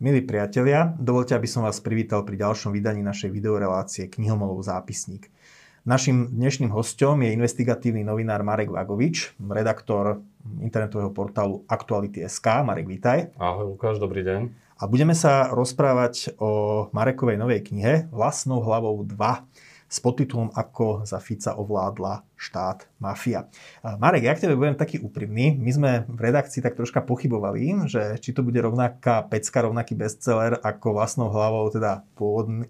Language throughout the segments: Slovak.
Milí priatelia, dovolte, aby som vás privítal pri ďalšom vydaní našej videorelácie Knihomolov zápisník. Našim dnešným hostom je investigatívny novinár Marek Vagovič, redaktor internetového portálu Aktuality.sk. Marek, vítaj. Ahoj Lukáš, dobrý deň. A budeme sa rozprávať o Marekovej novej knihe Vlastnou hlavou 2 s podtitulom Ako za Fica ovládla štát mafia. Marek, ja k tebe budem taký úprimný. My sme v redakcii tak troška pochybovali, že či to bude rovnaká pecka, rovnaký bestseller ako vlastnou hlavou, teda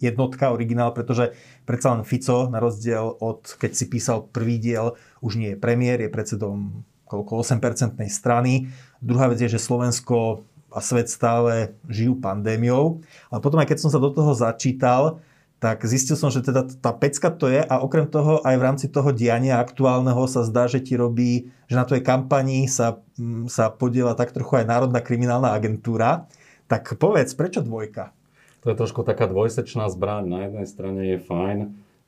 jednotka, originál, pretože predsa len Fico, na rozdiel od keď si písal prvý diel, už nie je premiér, je predsedom koľko 8% strany. Druhá vec je, že Slovensko a svet stále žijú pandémiou. A potom aj keď som sa do toho začítal, tak zistil som, že teda tá pecka to je a okrem toho aj v rámci toho diania aktuálneho sa zdá, že ti robí, že na tvojej kampanii sa, mm, sa podiela tak trochu aj Národná kriminálna agentúra. Tak povedz, prečo dvojka? To je trošku taká dvojsečná zbraň. Na jednej strane je fajn,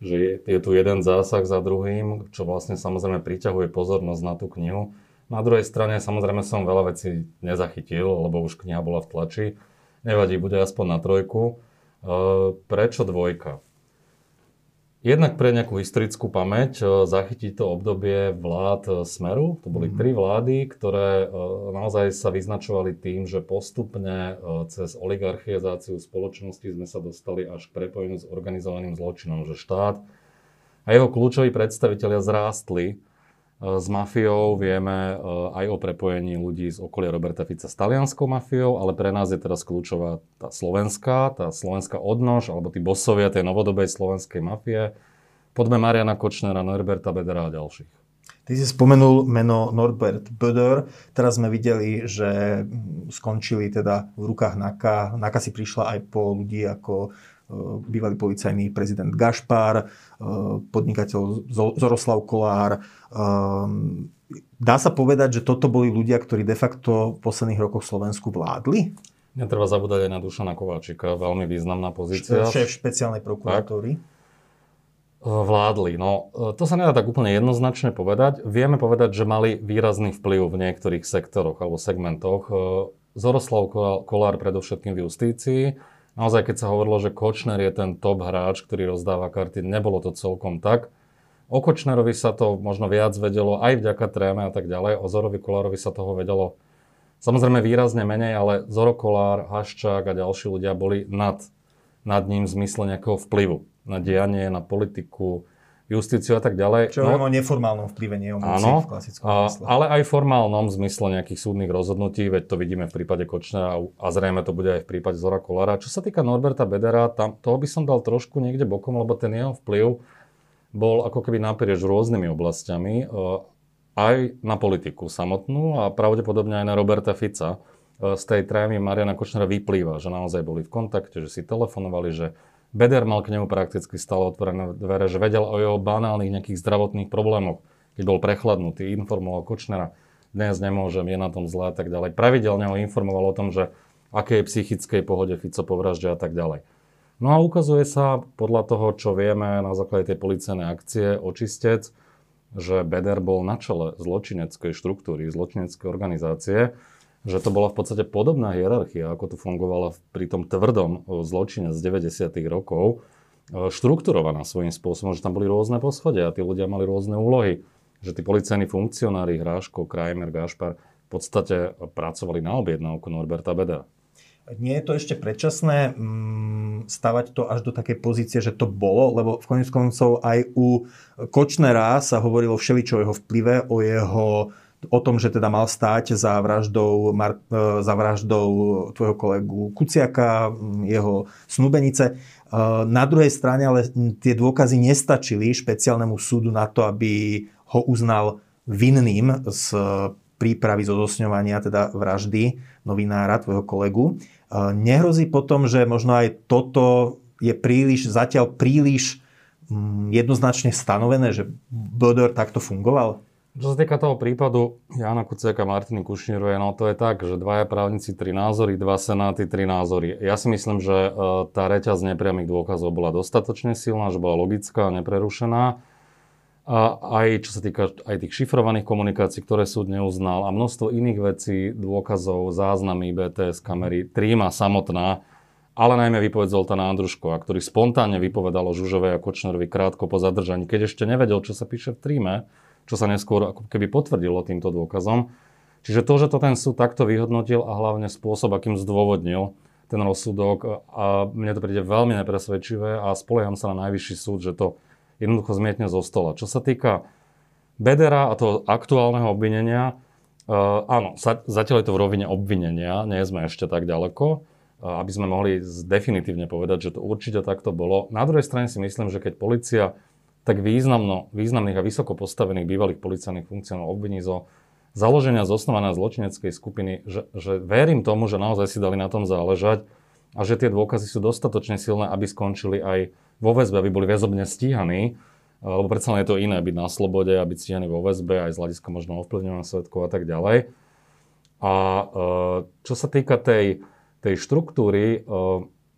že je, je tu jeden zásah za druhým, čo vlastne samozrejme priťahuje pozornosť na tú knihu. Na druhej strane samozrejme som veľa vecí nezachytil, lebo už kniha bola v tlači. Nevadí, bude aspoň na trojku. Prečo dvojka? Jednak pre nejakú historickú pamäť zachytí to obdobie vlád Smeru. To boli mm. tri vlády, ktoré naozaj sa vyznačovali tým, že postupne cez oligarchizáciu spoločnosti sme sa dostali až k prepojeniu s organizovaným zločinom, že štát a jeho kľúčoví predstavitelia zrástli s mafiou, vieme eh, aj o prepojení ľudí z okolia Roberta Fica s talianskou mafiou, ale pre nás je teraz kľúčová tá slovenská, tá slovenská odnož, alebo tí bosovia tej novodobej slovenskej mafie. Poďme Mariana Kočnera, Norberta Bedera a ďalších. Ty si spomenul meno Norbert Böder. Teraz sme videli, že skončili teda v rukách NAKA. NAKA si prišla aj po ľudí ako bývalý policajný prezident Gašpar, e, podnikateľ Zoroslav Kolár. E, dá sa povedať, že toto boli ľudia, ktorí de facto v posledných rokoch Slovensku vládli? Netreba zabúdať aj na Dušana Kováčika, veľmi významná pozícia. Šéf špeciálnej prokuratúry. Vládli. No, to sa nedá tak úplne jednoznačne povedať. Vieme povedať, že mali výrazný vplyv v niektorých sektoroch alebo segmentoch. Zoroslav Kolár predovšetkým v justícii, naozaj keď sa hovorilo, že Kočner je ten top hráč, ktorý rozdáva karty, nebolo to celkom tak. O Kočnerovi sa to možno viac vedelo aj vďaka tréme a tak ďalej. O Zorovi Kolárovi sa toho vedelo samozrejme výrazne menej, ale Zoro Kolár, Haščák a ďalší ľudia boli nad, nad ním v zmysle nejakého vplyvu na dianie, na politiku, justíciu a tak ďalej. Čo no, o neformálnom vplyve, nie o moci áno, v klasickom a, Ale aj formálnom zmysle nejakých súdnych rozhodnutí, veď to vidíme v prípade Kočnera a zrejme to bude aj v prípade Zora Kolára. Čo sa týka Norberta Bedera, tam, toho by som dal trošku niekde bokom, lebo ten jeho vplyv bol ako keby naprieč rôznymi oblastiami, e, aj na politiku samotnú a pravdepodobne aj na Roberta Fica. E, z tej trémy Mariana Kočnera vyplýva, že naozaj boli v kontakte, že si telefonovali, že Beder mal k nemu prakticky stále otvorené dvere, že vedel o jeho banálnych nejakých zdravotných problémoch. Keď bol prechladnutý, informoval Kočnera, dnes nemôžem, je na tom zle a tak ďalej. Pravidelne ho informoval o tom, že aké je psychickej pohode Fico po vražde a tak ďalej. No a ukazuje sa podľa toho, čo vieme na základe tej policajnej akcie očistec, že Beder bol na čele zločineckej štruktúry, zločineckej organizácie že to bola v podstate podobná hierarchia, ako tu fungovala pri tom tvrdom zločine z 90. rokov, štrukturovaná svojím spôsobom, že tam boli rôzne poschodia a tí ľudia mali rôzne úlohy. Že tí policajní funkcionári, Hráško, Krajmer, Gašpar, v podstate pracovali na objednávku Norberta Beda. Nie je to ešte predčasné mm, stavať to až do takej pozície, že to bolo, lebo v konec koncov aj u Kočnera sa hovorilo všeličo o jeho vplyve, o jeho o tom, že teda mal stáť za vraždou, e, za vraždou tvojho kolegu Kuciaka, jeho snúbenice. E, na druhej strane ale tie dôkazy nestačili špeciálnemu súdu na to, aby ho uznal vinným z prípravy zo zosňovania, teda vraždy novinára, tvojho kolegu. E, nehrozí potom, že možno aj toto je príliš, zatiaľ príliš jednoznačne stanovené, že Bodor takto fungoval? Čo sa týka toho prípadu Jana Kuciaka a Martiny Kušnírovej, no to je tak, že dvaja právnici, tri názory, dva senáty, tri názory. Ja si myslím, že e, tá reťaz nepriamých dôkazov bola dostatočne silná, že bola logická neprerušená. a aj čo sa týka aj tých šifrovaných komunikácií, ktoré súd neuznal a množstvo iných vecí, dôkazov, záznamy, BTS kamery, tríma samotná, ale najmä vypoveď Zoltána Andruškova, ktorý spontánne vypovedal o Žužovej a Kočnerovi krátko po zadržaní, keď ešte nevedel, čo sa píše v tríme, čo sa neskôr ako keby potvrdilo týmto dôkazom. Čiže to, že to ten súd takto vyhodnotil a hlavne spôsob, akým zdôvodnil ten rozsudok, a mne to príde veľmi nepresvedčivé a spolieham sa na najvyšší súd, že to jednoducho zmietne zo stola. Čo sa týka Bedera a toho aktuálneho obvinenia, uh, áno, sa, zatiaľ je to v rovine obvinenia, nie sme ešte tak ďaleko, uh, aby sme mohli definitívne povedať, že to určite takto bolo. Na druhej strane si myslím, že keď policia tak významno, významných a vysoko postavených bývalých policajných funkcionárov obviní zo založenia zosnovaná zločineckej skupiny, že, že verím tomu, že naozaj si dali na tom záležať a že tie dôkazy sú dostatočne silné, aby skončili aj vo väzbe, aby boli väzobne stíhaní, lebo predsa je to iné byť na slobode a byť stíhaný vo väzbe aj z hľadiska možno ovplyvňovania svetkov a tak ďalej. A e, čo sa týka tej, tej štruktúry, e,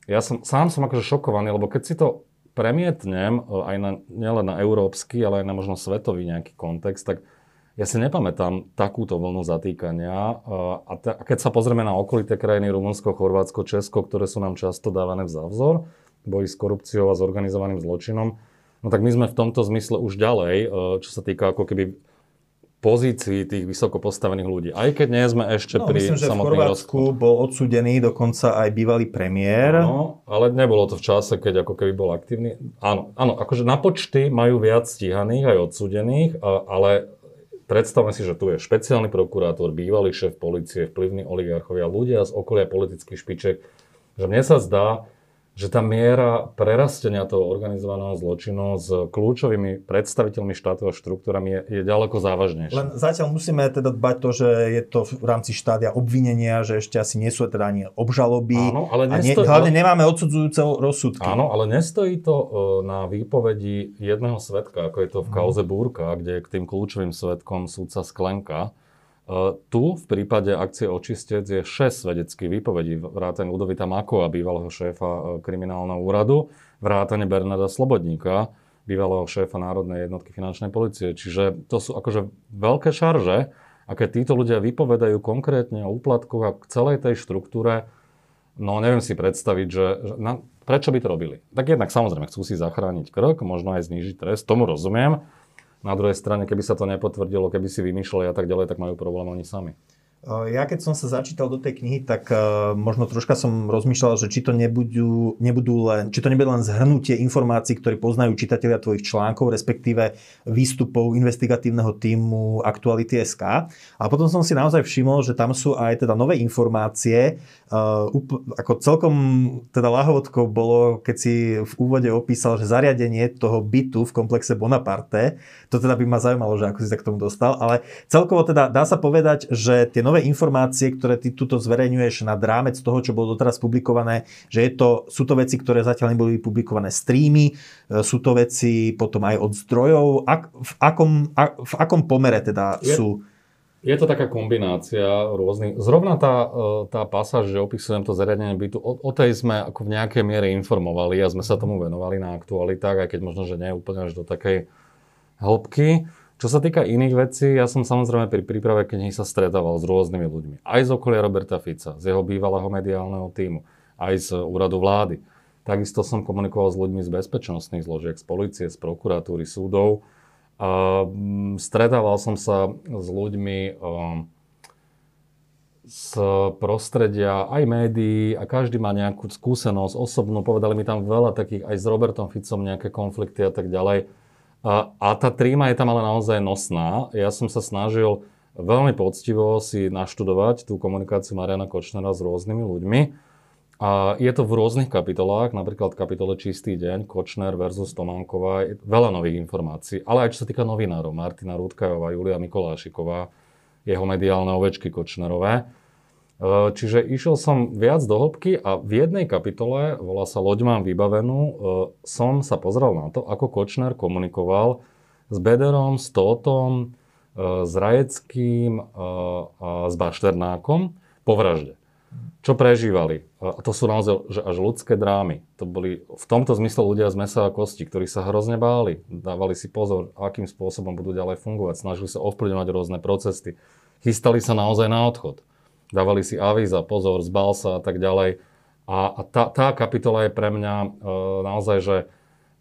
ja som, sám som akože šokovaný, lebo keď si to premietnem e, aj na, nielen na európsky, ale aj na možno svetový nejaký kontext, tak ja si nepamätám takúto vlnu zatýkania. A, te, a keď sa pozrieme na okolité krajiny, Rumunsko, Chorvátsko, Česko, ktoré sú nám často dávané v závzor, boji s korupciou a zorganizovaným zločinom. No tak my sme v tomto zmysle už ďalej, e, čo sa týka ako keby pozícií tých vysoko postavených ľudí. Aj keď nie sme ešte no, pri myslím, že v Chorvátsku rozkol. bol odsudený dokonca aj bývalý premiér. No, ale nebolo to v čase, keď ako keby bol aktívny. Áno, áno, akože na počty majú viac stíhaných aj odsudených, ale predstavme si, že tu je špeciálny prokurátor, bývalý šéf policie, vplyvní oligarchovia, ľudia z okolia politických špiček, že mne sa zdá, že tá miera prerastenia toho organizovaného zločinu s kľúčovými predstaviteľmi štátov a štruktúrami je, je ďaleko závažnejšia. Len zatiaľ musíme teda dbať to, že je to v rámci štádia obvinenia, že ešte asi nie sú teda ani obžaloby. Áno, ale nestojí, a ne, hlavne ale, nemáme odsudzujúce rozsudky. Áno, ale nestojí to uh, na výpovedi jedného svetka, ako je to v kauze Búrka, kde k tým kľúčovým svetkom súdca Sklenka E, tu v prípade akcie Očistec je 6 svedeckých výpovedí, vrátane Ludovita Makova, bývalého šéfa e, kriminálneho úradu, vrátane Bernarda Slobodníka, bývalého šéfa Národnej jednotky finančnej policie. Čiže to sú akože veľké šarže a keď títo ľudia vypovedajú konkrétne o úplatkoch a k celej tej štruktúre, no neviem si predstaviť, že, že na, prečo by to robili. Tak jednak samozrejme chcú si zachrániť krok, možno aj znížiť trest, tomu rozumiem, na druhej strane, keby sa to nepotvrdilo, keby si vymýšľali a tak ďalej, tak majú problém oni sami. Ja keď som sa začítal do tej knihy, tak uh, možno troška som rozmýšľal, že či to nebudú, nebudú len, či to nebude len zhrnutie informácií, ktoré poznajú čitatelia tvojich článkov, respektíve výstupov investigatívneho týmu Aktuality SK. A potom som si naozaj všimol, že tam sú aj teda nové informácie. Uh, ako celkom teda lahovodkou bolo, keď si v úvode opísal, že zariadenie toho bytu v komplexe Bonaparte, to teda by ma zaujímalo, že ako si sa k tomu dostal, ale celkovo teda dá sa povedať, že tie nové nové informácie, ktoré ty tuto zverejňuješ nad rámec toho, čo bolo doteraz publikované, že je to, sú to veci, ktoré zatiaľ neboli publikované streamy, e, sú to veci potom aj od zdrojov. Ak, v, akom, a, v akom pomere teda je, sú? Je to taká kombinácia rôznych. Zrovna tá, e, tá pasáž, že opisujem to zariadenie bytu, o, o tej sme ako v nejakej miere informovali a sme sa tomu venovali na aktualitách, aj keď možno, že nie úplne až do takej hĺbky. Čo sa týka iných vecí, ja som samozrejme pri príprave knihy sa stretával s rôznymi ľuďmi. Aj z okolia Roberta Fica, z jeho bývalého mediálneho týmu, aj z úradu vlády. Takisto som komunikoval s ľuďmi z bezpečnostných zložiek, z policie, z prokuratúry, súdov. A mm, stretával som sa s ľuďmi um, z prostredia aj médií a každý má nejakú skúsenosť osobnú. Povedali mi tam veľa takých aj s Robertom Ficom nejaké konflikty a tak ďalej a, tá tríma je tam ale naozaj nosná. Ja som sa snažil veľmi poctivo si naštudovať tú komunikáciu Mariana Kočnera s rôznymi ľuďmi. A je to v rôznych kapitolách, napríklad v kapitole Čistý deň, Kočner versus Tománková, veľa nových informácií. Ale aj čo sa týka novinárov, Martina Rudkajová, Julia Mikolášiková, jeho mediálne ovečky Kočnerové. E, čiže išiel som viac do hĺbky a v jednej kapitole, volá sa Loď mám vybavenú, e, som sa pozrel na to, ako Kočner komunikoval s Bederom, s Tótom, e, s Rajeckým a s Bašternákom po vražde. čo prežívali. A to sú naozaj že až ľudské drámy. To boli v tomto zmysle ľudia z mesa a kosti, ktorí sa hrozne báli. Dávali si pozor, akým spôsobom budú ďalej fungovať. Snažili sa ovplyvňovať rôzne procesy. Chystali sa naozaj na odchod. Dávali si avíza, pozor, zbal sa a tak ďalej. A, a tá, tá kapitola je pre mňa e, naozaj, že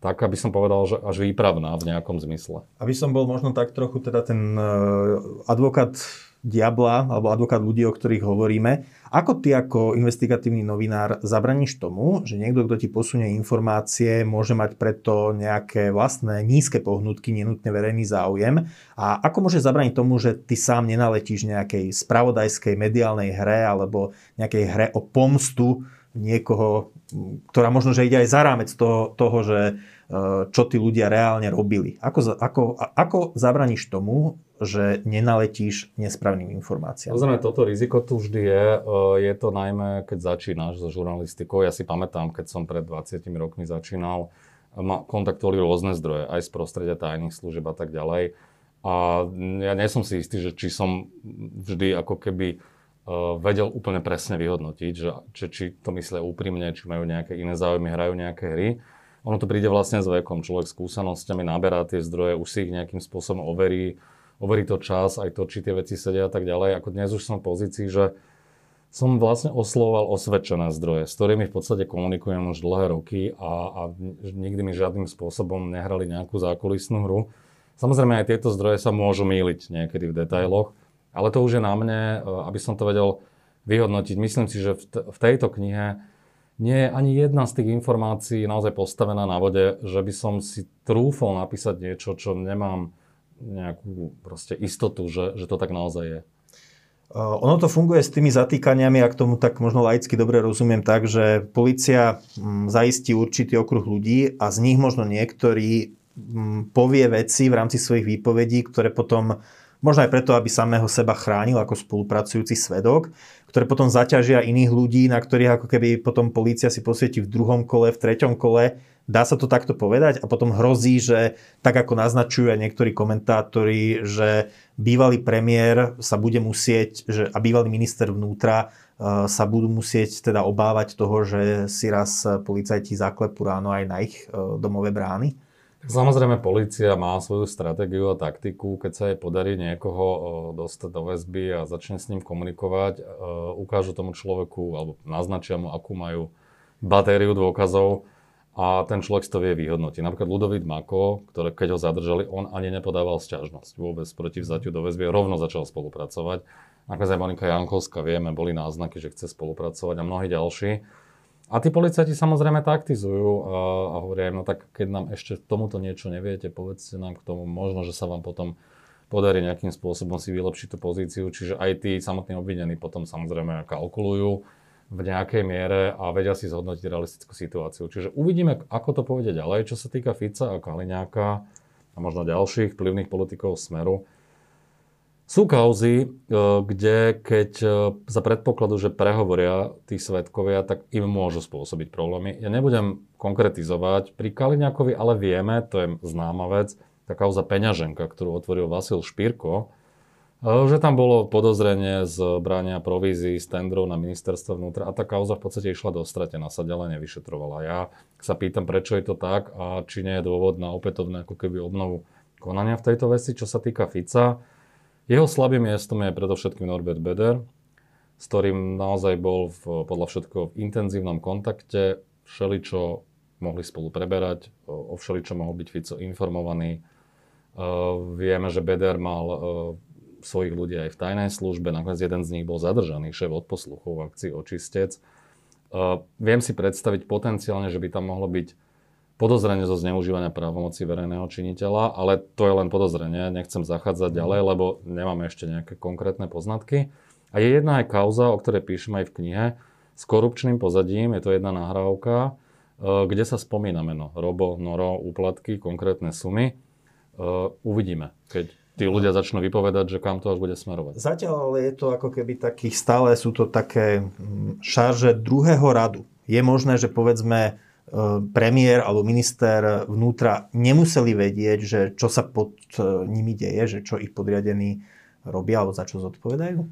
tak, aby som povedal, že až výpravná v nejakom zmysle. Aby som bol možno tak trochu teda ten uh, advokát diabla alebo advokát ľudí, o ktorých hovoríme. Ako ty ako investigatívny novinár zabraníš tomu, že niekto, kto ti posunie informácie, môže mať preto nejaké vlastné nízke pohnutky, nenutne verejný záujem? A ako môže zabraniť tomu, že ty sám nenaletíš nejakej spravodajskej mediálnej hre alebo nejakej hre o pomstu niekoho, ktorá možno, že ide aj za rámec toho, toho že čo tí ľudia reálne robili. Ako, ako, ako zabraníš tomu, že nenaletíš nesprávnym informáciám? Samozrejme, toto riziko tu vždy je. Eh, je to najmä, keď začínaš so žurnalistikou. Ja si pamätám, keď som pred 20 rokmi začínal, ma kontaktovali rôzne zdroje, aj z prostredia tajných služieb a tak ďalej. A ja nie som si istý, že či som vždy ako keby vedel úplne presne vyhodnotiť, že, že či to myslia úprimne, či majú nejaké iné záujmy, hrajú nejaké hry. Ono to príde vlastne s vekom. Človek skúsenosťami naberá tie zdroje, už si ich nejakým spôsobom overí, overí to čas, aj to, či tie veci sedia a tak ďalej. Ako dnes už som v pozícii, že som vlastne oslovoval osvedčené zdroje, s ktorými v podstate komunikujem už dlhé roky a, a nikdy mi žiadnym spôsobom nehrali nejakú zákulisnú hru. Samozrejme aj tieto zdroje sa môžu míliť niekedy v detailoch, ale to už je na mne, aby som to vedel vyhodnotiť. Myslím si, že v, t- v tejto knihe nie je ani jedna z tých informácií naozaj postavená na vode, že by som si trúfol napísať niečo, čo nemám nejakú proste istotu, že, že to tak naozaj je. Ono to funguje s tými zatýkaniami, ak tomu tak možno laicky dobre rozumiem tak, že policia mm, zaistí určitý okruh ľudí a z nich možno niektorí mm, povie veci v rámci svojich výpovedí, ktoré potom možno aj preto, aby samého seba chránil ako spolupracujúci svedok, ktoré potom zaťažia iných ľudí, na ktorých ako keby potom polícia si posvieti v druhom kole, v treťom kole. Dá sa to takto povedať a potom hrozí, že tak ako naznačujú aj niektorí komentátori, že bývalý premiér sa bude musieť, že, a bývalý minister vnútra e, sa budú musieť teda obávať toho, že si raz policajti zaklepú ráno aj na ich e, domové brány? Samozrejme, policia má svoju stratégiu a taktiku. Keď sa jej podarí niekoho dostať do väzby a začne s ním komunikovať, ukážu tomu človeku alebo naznačia mu, akú majú batériu dôkazov a ten človek to vie vyhodnotiť. Napríklad Ludovít Mako, ktoré, keď ho zadržali, on ani nepodával sťažnosť vôbec proti vzatiu do väzby, rovno začal spolupracovať. Nakoniec aj Monika Jankovská, vieme, boli náznaky, že chce spolupracovať a mnohí ďalší. A tí policajti samozrejme taktizujú a, a hovoria im, no tak keď nám ešte tomuto niečo neviete, povedzte nám k tomu, možno, že sa vám potom podarí nejakým spôsobom si vylepšiť tú pozíciu, čiže aj tí samotní obvinení potom samozrejme kalkulujú v nejakej miere a vedia si zhodnotiť realistickú situáciu. Čiže uvidíme, ako to pôjde ďalej, čo sa týka Fica a Kaliňáka a možno ďalších vplyvných politikov Smeru. Sú kauzy, e, kde keď e, za predpokladu, že prehovoria tí svetkovia, tak im môžu spôsobiť problémy. Ja nebudem konkretizovať. Pri Kaliňakovi ale vieme, to je známa vec, tá kauza peňaženka, ktorú otvoril Vasil Špírko, e, že tam bolo podozrenie z brania provízií z tendrov na ministerstvo vnútra a tá kauza v podstate išla do stratená, sa ďalej nevyšetrovala. Ja sa pýtam, prečo je to tak a či nie je dôvod na opätovné ako keby obnovu konania v tejto veci. Čo sa týka Fica, jeho slabým miestom je predovšetkým Norbert Beder, s ktorým naozaj bol v, podľa všetko v intenzívnom kontakte, všeličo mohli spolu preberať, o všeličo mohol byť Fico informovaný. Uh, vieme, že Beder mal uh, svojich ľudí aj v tajnej službe, nakoniec jeden z nich bol zadržaný, šéf odposluchov v akcii Očistec. Uh, viem si predstaviť potenciálne, že by tam mohlo byť podozrenie zo zneužívania právomoci verejného činiteľa, ale to je len podozrenie, nechcem zachádzať mhm. ďalej, lebo nemáme ešte nejaké konkrétne poznatky. A je jedna aj kauza, o ktorej píšem aj v knihe, s korupčným pozadím, je to jedna nahrávka, e, kde sa spomína meno Robo, Noro, úplatky, konkrétne sumy. E, uvidíme, keď tí ľudia začnú vypovedať, že kam to až bude smerovať. Zatiaľ ale je to ako keby takých, stále sú to také mm, šarže druhého radu. Je možné, že povedzme premiér alebo minister vnútra nemuseli vedieť, že čo sa pod e, nimi deje, že čo ich podriadení robia alebo za čo zodpovedajú?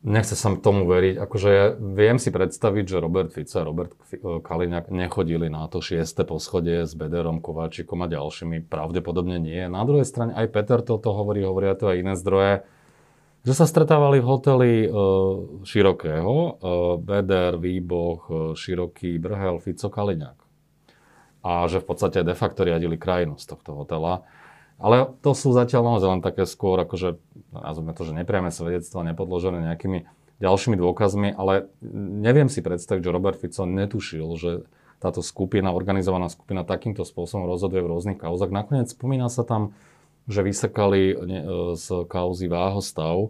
Nechce sa tomu veriť. Akože viem si predstaviť, že Robert Fico a Robert Kaliňák nechodili na to šieste poschodie s Bederom, Kováčikom a ďalšími. Pravdepodobne nie. Na druhej strane aj Peter toto hovorí, hovoria to aj iné zdroje, že sa stretávali v hoteli e, Širokého, e, Beder, Výboch, e, Široký, Brhel, Fico, Kaliňák. A že v podstate de facto riadili krajinu z tohto hotela. Ale to sú zatiaľ naozaj len také skôr, akože, nazvime to, že nepriame svedectva, nepodložené nejakými ďalšími dôkazmi, ale neviem si predstaviť, že Robert Fico netušil, že táto skupina, organizovaná skupina takýmto spôsobom rozhoduje v rôznych kauzach. Nakoniec spomína sa tam, že vysekali z kauzy váhostav e,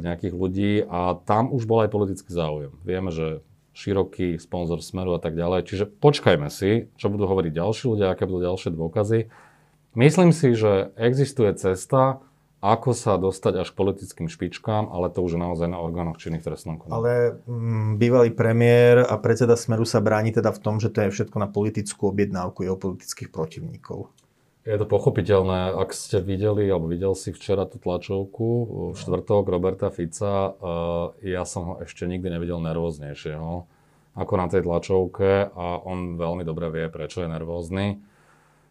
nejakých ľudí a tam už bol aj politický záujem. Vieme, že široký sponzor Smeru a tak ďalej. Čiže počkajme si, čo budú hovoriť ďalší ľudia, aké budú ďalšie dôkazy. Myslím si, že existuje cesta, ako sa dostať až k politickým špičkám, ale to už je naozaj na orgánoch činných trestnom konaní. Ale mm, bývalý premiér a predseda Smeru sa bráni teda v tom, že to je všetko na politickú objednávku jeho politických protivníkov. Je to pochopiteľné. Ak ste videli, alebo videl si včera tú tlačovku, v štvrtok Roberta Fica, eh, ja som ho ešte nikdy nevidel nervóznejšieho ako na tej tlačovke a on veľmi dobre vie, prečo je nervózny.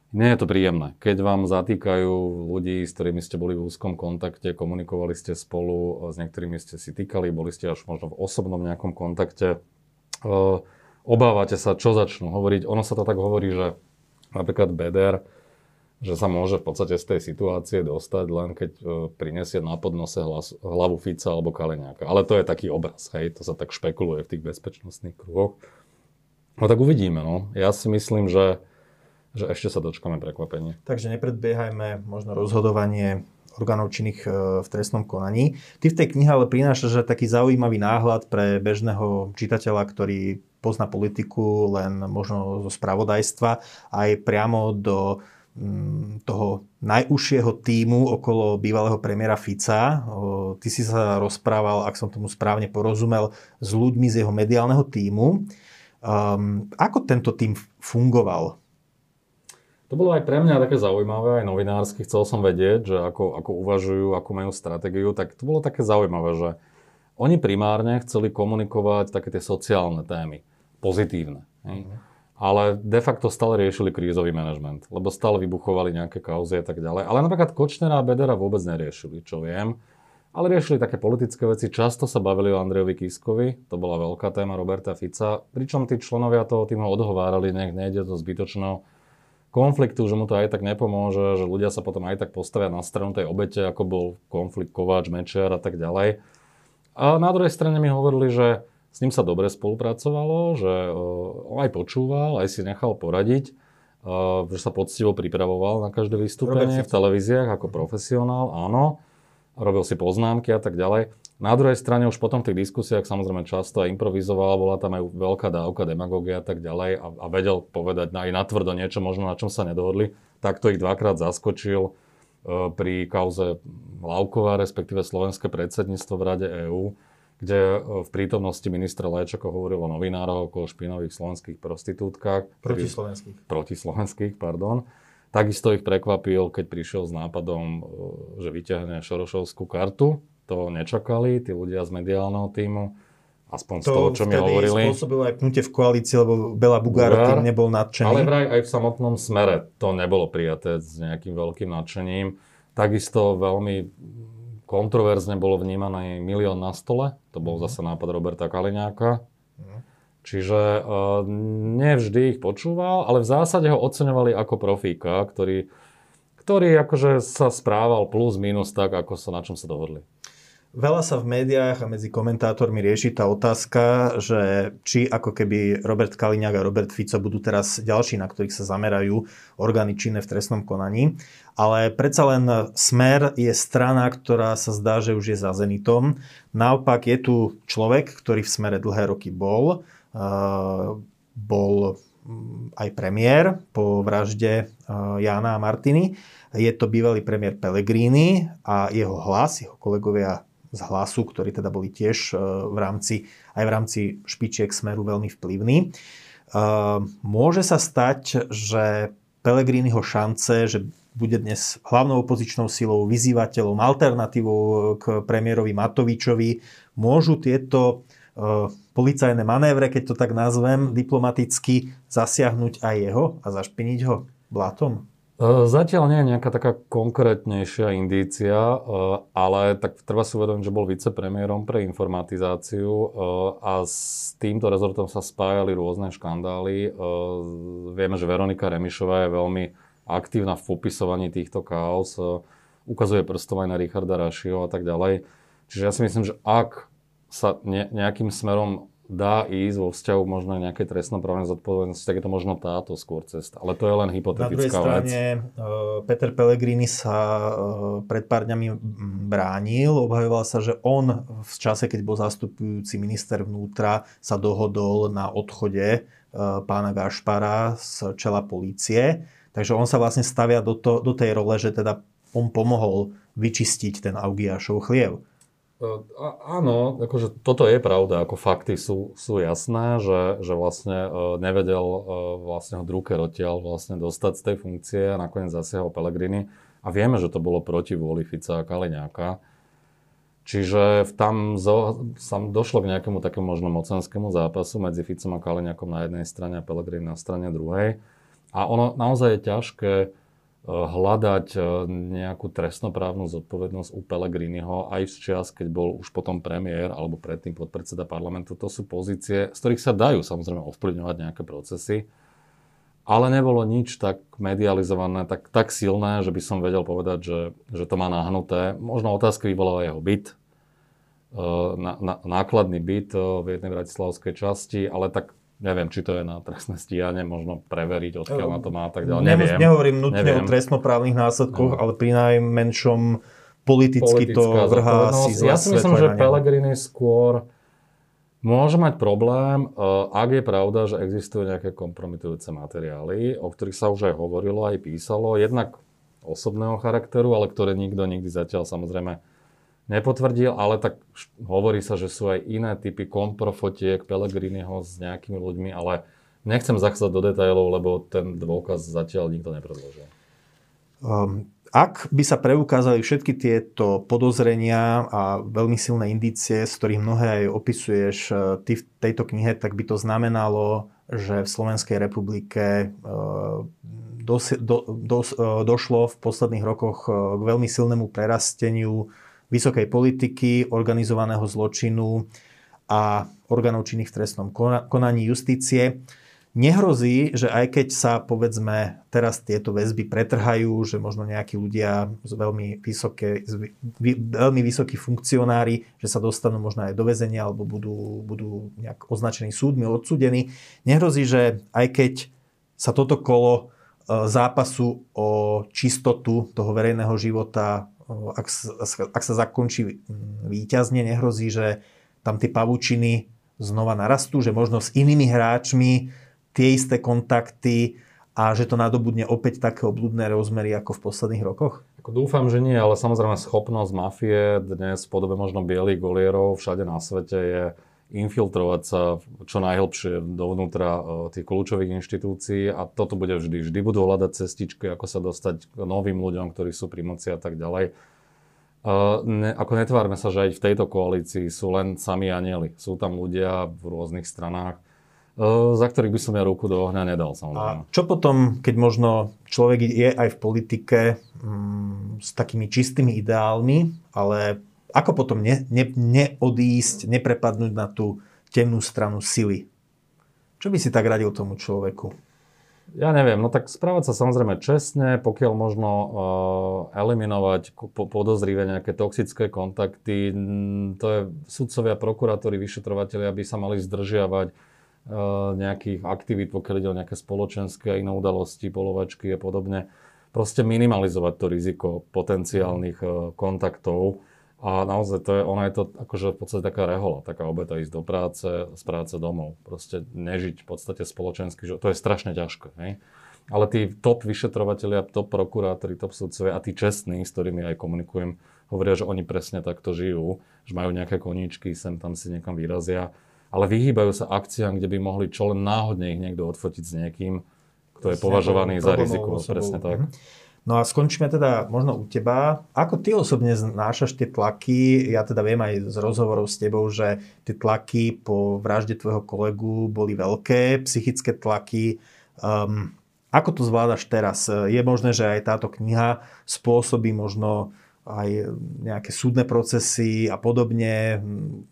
Nie je to príjemné. Keď vám zatýkajú ľudí, s ktorými ste boli v úzkom kontakte, komunikovali ste spolu, s niektorými ste si týkali, boli ste až možno v osobnom nejakom kontakte, eh, obávate sa, čo začnú hovoriť. Ono sa to tak hovorí, že napríklad Beder, že sa môže v podstate z tej situácie dostať len keď eh, prinesie na podnose hlas, hlavu Fica alebo Kaleňáka. Ale to je taký obraz, hej, to sa tak špekuluje v tých bezpečnostných kruhoch. No tak uvidíme, no. Ja si myslím, že že ešte sa dočkáme prekvapenie. Takže nepredbiehajme možno rozhodovanie orgánov činných e, v trestnom konaní. Ty v tej knihe ale prinášaš taký zaujímavý náhľad pre bežného čitateľa, ktorý pozná politiku len možno zo spravodajstva, aj priamo do toho najúžšieho týmu okolo bývalého premiéra Fica. Ty si sa rozprával, ak som tomu správne porozumel, s ľuďmi z jeho mediálneho týmu. Um, ako tento tým fungoval? To bolo aj pre mňa také zaujímavé, aj novinársky. Chcel som vedieť, že ako, ako uvažujú, ako majú stratégiu. Tak to bolo také zaujímavé, že oni primárne chceli komunikovať také tie sociálne témy. Pozitívne. Mm. Ale de facto stále riešili krízový manažment, lebo stále vybuchovali nejaké kauzy a tak ďalej. Ale napríklad Kočnera a Bedera vôbec neriešili, čo viem. Ale riešili také politické veci. Často sa bavili o Andrejovi Kiskovi, to bola veľká téma Roberta Fica, pričom tí členovia toho týmu odhovárali, nech nejde do zbytočného konfliktu, že mu to aj tak nepomôže, že ľudia sa potom aj tak postavia na stranu tej obete, ako bol konflikt Kováč, Mečiar a tak ďalej. A na druhej strane mi hovorili, že s ním sa dobre spolupracovalo, že on aj počúval, aj si nechal poradiť, že sa poctivo pripravoval na každé vystúpenie v televíziách ako profesionál, áno, robil si poznámky a tak ďalej. Na druhej strane už potom v tých diskusiách samozrejme často aj improvizoval, bola tam aj veľká dávka demagógia a tak ďalej a, a vedel povedať aj natvrdo niečo možno, na čom sa nedohodli. Takto ich dvakrát zaskočil e, pri kauze Laukova, respektíve slovenské predsedníctvo v Rade EÚ, kde e, v prítomnosti ministra Léčako hovoril o novinárov okolo špinových slovenských prostitútkach. Protislovenských. Protislovenských, pardon. Takisto ich prekvapil, keď prišiel s nápadom, e, že vyťahne Šorošovskú kartu to nečakali, tí ľudia z mediálneho týmu. Aspoň to z toho, čo mi hovorili. To spôsobilo aj pnutie v koalícii, lebo Bela Bugár tým nebol nadšený. Ale vraj aj v samotnom smere to nebolo prijaté s nejakým veľkým nadšením. Takisto veľmi kontroverzne bolo vnímané milión na stole. To bol mm. zase nápad Roberta Kaliňáka. Mm. Čiže uh, nevždy ich počúval, ale v zásade ho oceňovali ako profíka, ktorý, ktorý akože sa správal plus minus tak, ako sa na čom sa dohodli. Veľa sa v médiách a medzi komentátormi rieši tá otázka, že či ako keby Robert Kaliňák a Robert Fico budú teraz ďalší, na ktorých sa zamerajú orgány činné v trestnom konaní. Ale predsa len Smer je strana, ktorá sa zdá, že už je za Zenitom. Naopak je tu človek, ktorý v Smere dlhé roky bol. Bol mm, aj premiér po vražde Jána a Martiny. Je to bývalý premiér Pellegrini a jeho hlas, jeho kolegovia z hlasu, ktorí teda boli tiež e, v rámci, aj v rámci špičiek Smeru veľmi vplyvní. E, môže sa stať, že Pellegriniho šance, že bude dnes hlavnou opozičnou silou, vyzývateľom, alternatívou k premiérovi Matovičovi. Môžu tieto e, policajné manévre, keď to tak nazvem, diplomaticky zasiahnuť aj jeho a zašpiniť ho blátom? E, zatiaľ nie je nejaká taká konkrétnejšia indícia, e, ale tak treba si uvedomiť, že bol vicepremiérom pre informatizáciu e, a s týmto rezortom sa spájali rôzne škandály. Vieme, že Veronika Remišová je veľmi aktívna v popisovaní týchto chaos, ukazuje prstom aj na Richarda Rašio a tak ďalej. Čiže ja si myslím, že ak sa nejakým smerom dá ísť vo vzťahu možno nejakej trestnoprávnej zodpovednosti, tak je to možno táto skôr cesta. Ale to je len hypotetická vec. Na druhej strane vec. Peter Pellegrini sa e, pred pár dňami bránil, obhajoval sa, že on v čase, keď bol zastupujúci minister vnútra, sa dohodol na odchode e, pána Gašpara z čela polície. Takže on sa vlastne stavia do, to, do tej role, že teda on pomohol vyčistiť ten Augiašov chliev. Áno, akože toto je pravda, ako fakty sú, sú jasné, že, že vlastne e, nevedel e, vlastne ho Drucker odtiaľ vlastne dostať z tej funkcie a nakoniec zasiahol Pellegrini. A vieme, že to bolo proti vôli Fica a Kaliňáka. Čiže tam zo, sam došlo k nejakému takému možno mocenskému zápasu medzi Ficom a Kaliňákom na jednej strane a Pellegrini na strane druhej. A ono naozaj je ťažké hľadať e, nejakú trestnoprávnu zodpovednosť u Pelegriniho aj z čas, keď bol už potom premiér alebo predtým podpredseda parlamentu. To sú pozície, z ktorých sa dajú samozrejme ovplyvňovať nejaké procesy, ale nebolo nič tak medializované, tak, tak silné, že by som vedel povedať, že, že to má nahnuté. Možno otázky vyvolal jeho byt, e, na, na, nákladný byt e, v jednej bratislavskej časti, ale tak Neviem, či to je na trestné stíhanie, možno preveriť, odkiaľ na to má a tak ďalej. Neviem. Nehovorím nutne neviem. o trestnoprávnych následkoch, no. ale pri najmenšom politicky to vrhá si zle Ja si myslím, že Pellegrini skôr môže mať problém, e, ak je pravda, že existujú nejaké kompromitujúce materiály, o ktorých sa už aj hovorilo, aj písalo, jednak osobného charakteru, ale ktoré nikto nikdy zatiaľ samozrejme nepotvrdil, ale tak hovorí sa, že sú aj iné typy komprofotiek Pelegriniho s nejakými ľuďmi, ale nechcem zachádzať do detailov, lebo ten dôkaz zatiaľ nikto nepredložil. Um, ak by sa preukázali všetky tieto podozrenia a veľmi silné indície, z ktorých mnohé aj opisuješ uh, ty v tejto knihe, tak by to znamenalo, že v Slovenskej republike uh, dos, do, dos, uh, došlo v posledných rokoch k veľmi silnému prerasteniu vysokej politiky, organizovaného zločinu a orgánov činných v trestnom konaní justície. Nehrozí, že aj keď sa povedzme teraz tieto väzby pretrhajú, že možno nejakí ľudia z veľmi, vysoké, z veľmi vysokí funkcionári, že sa dostanú možno aj do väzenia alebo budú, budú nejak označení súdmi, odsúdení. Nehrozí, že aj keď sa toto kolo e, zápasu o čistotu toho verejného života ak, ak sa zakončí výťazne, nehrozí, že tam tie pavučiny znova narastú, že možno s inými hráčmi tie isté kontakty a že to nadobudne opäť také obludné rozmery ako v posledných rokoch? Ako dúfam, že nie, ale samozrejme schopnosť mafie dnes v podobe možno bielých golierov všade na svete je infiltrovať sa čo najhlbšie dovnútra e, tých kľúčových inštitúcií a toto bude vždy. Vždy budú hľadať cestičky, ako sa dostať k novým ľuďom, ktorí sú pri moci a tak ďalej. Uh, ne, ako netvárme sa, že aj v tejto koalícii sú len sami anieli. Sú tam ľudia v rôznych stranách, uh, za ktorých by som ja ruku do ohňa nedal. Samozrejme. A čo potom, keď možno človek je aj v politike um, s takými čistými ideálmi, ale ako potom ne, ne, neodísť, neprepadnúť na tú temnú stranu sily? Čo by si tak radil tomu človeku? Ja neviem, no tak správať sa samozrejme čestne, pokiaľ možno uh, eliminovať po, podozrivé nejaké toxické kontakty, to je sudcovia, prokurátori, vyšetrovateľi, aby sa mali zdržiavať uh, nejakých aktivít, pokiaľ ide o nejaké spoločenské a iné udalosti, polovačky a podobne. Proste minimalizovať to riziko potenciálnych uh, kontaktov a naozaj to je, ono je to akože v podstate taká rehola, taká obeta ísť do práce, z práce domov. Proste nežiť v podstate spoločensky, že to je strašne ťažké. Hej? Ale tí top vyšetrovateľia, top prokurátori, top sudcovia a tí čestní, s ktorými aj komunikujem, hovoria, že oni presne takto žijú, že majú nejaké koníčky, sem tam si niekam vyrazia, ale vyhýbajú sa akciám, kde by mohli čo len náhodne ich niekto odfotiť s niekým, kto je považovaný za riziko. Presne tak. Mhm. No a skončíme teda možno u teba. Ako ty osobne znášaš tie tlaky? Ja teda viem aj z rozhovorov s tebou, že tie tlaky po vražde tvojho kolegu boli veľké, psychické tlaky. Um, ako to zvládaš teraz? Je možné, že aj táto kniha spôsobí možno aj nejaké súdne procesy a podobne.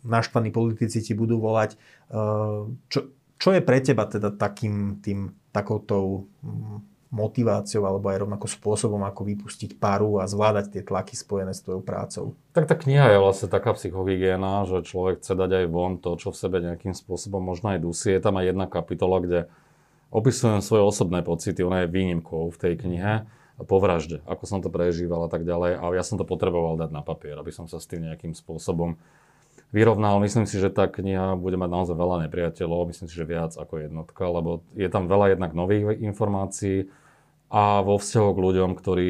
Naštvaní politici ti budú volať. Ehm, čo, čo je pre teba teda takým tým, takoutou mm, motiváciou alebo aj rovnako spôsobom, ako vypustiť paru a zvládať tie tlaky spojené s tvojou prácou? Tak tá kniha je vlastne taká psychohygiena, že človek chce dať aj von to, čo v sebe nejakým spôsobom možno aj dusí. Je tam aj jedna kapitola, kde opisujem svoje osobné pocity, ona je výnimkou v tej knihe po vražde, ako som to prežíval a tak ďalej. A ja som to potreboval dať na papier, aby som sa s tým nejakým spôsobom vyrovnal. Myslím si, že tá kniha bude mať naozaj veľa nepriateľov, myslím si, že viac ako jednotka, lebo je tam veľa jednak nových informácií a vo vzťahu k ľuďom, ktorí,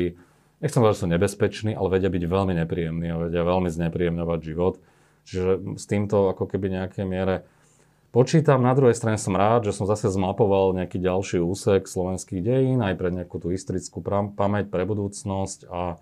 nechcem povedať, že sú nebezpeční, ale vedia byť veľmi nepríjemní a vedia veľmi znepríjemňovať život. Čiže s týmto ako keby nejaké miere počítam. Na druhej strane som rád, že som zase zmapoval nejaký ďalší úsek slovenských dejín, aj pre nejakú tú historickú pamäť pre budúcnosť a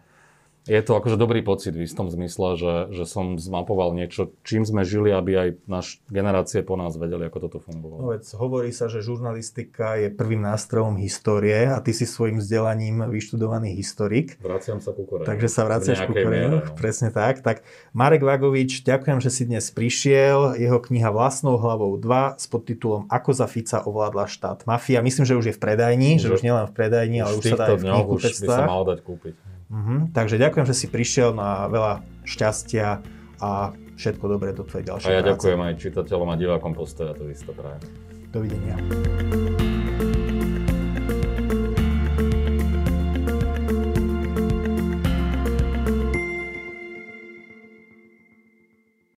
je to akože dobrý pocit v istom zmysle, že, že som zmapoval niečo, čím sme žili, aby aj naš generácie po nás vedeli, ako toto fungovalo. No veď, hovorí sa, že žurnalistika je prvým nástrojom histórie a ty si svojim vzdelaním vyštudovaný historik. Vraciam sa ku Koreu. Takže sa vraciaš ku Koreu, no. presne tak. Tak Marek Vagovič, ďakujem, že si dnes prišiel. Jeho kniha Vlastnou hlavou 2 s podtitulom Ako za Fica ovládla štát mafia. Myslím, že už je v predajni, že, že už nielen v predajni, ale už sa dá aj v už by sa mal dať kúpiť. Uh-huh. Takže ďakujem, že si prišiel na veľa šťastia a všetko dobré do tvojej ďalšej A ja práce. ďakujem aj čitateľom a divákom postoja, to isto prajem. Dovidenia.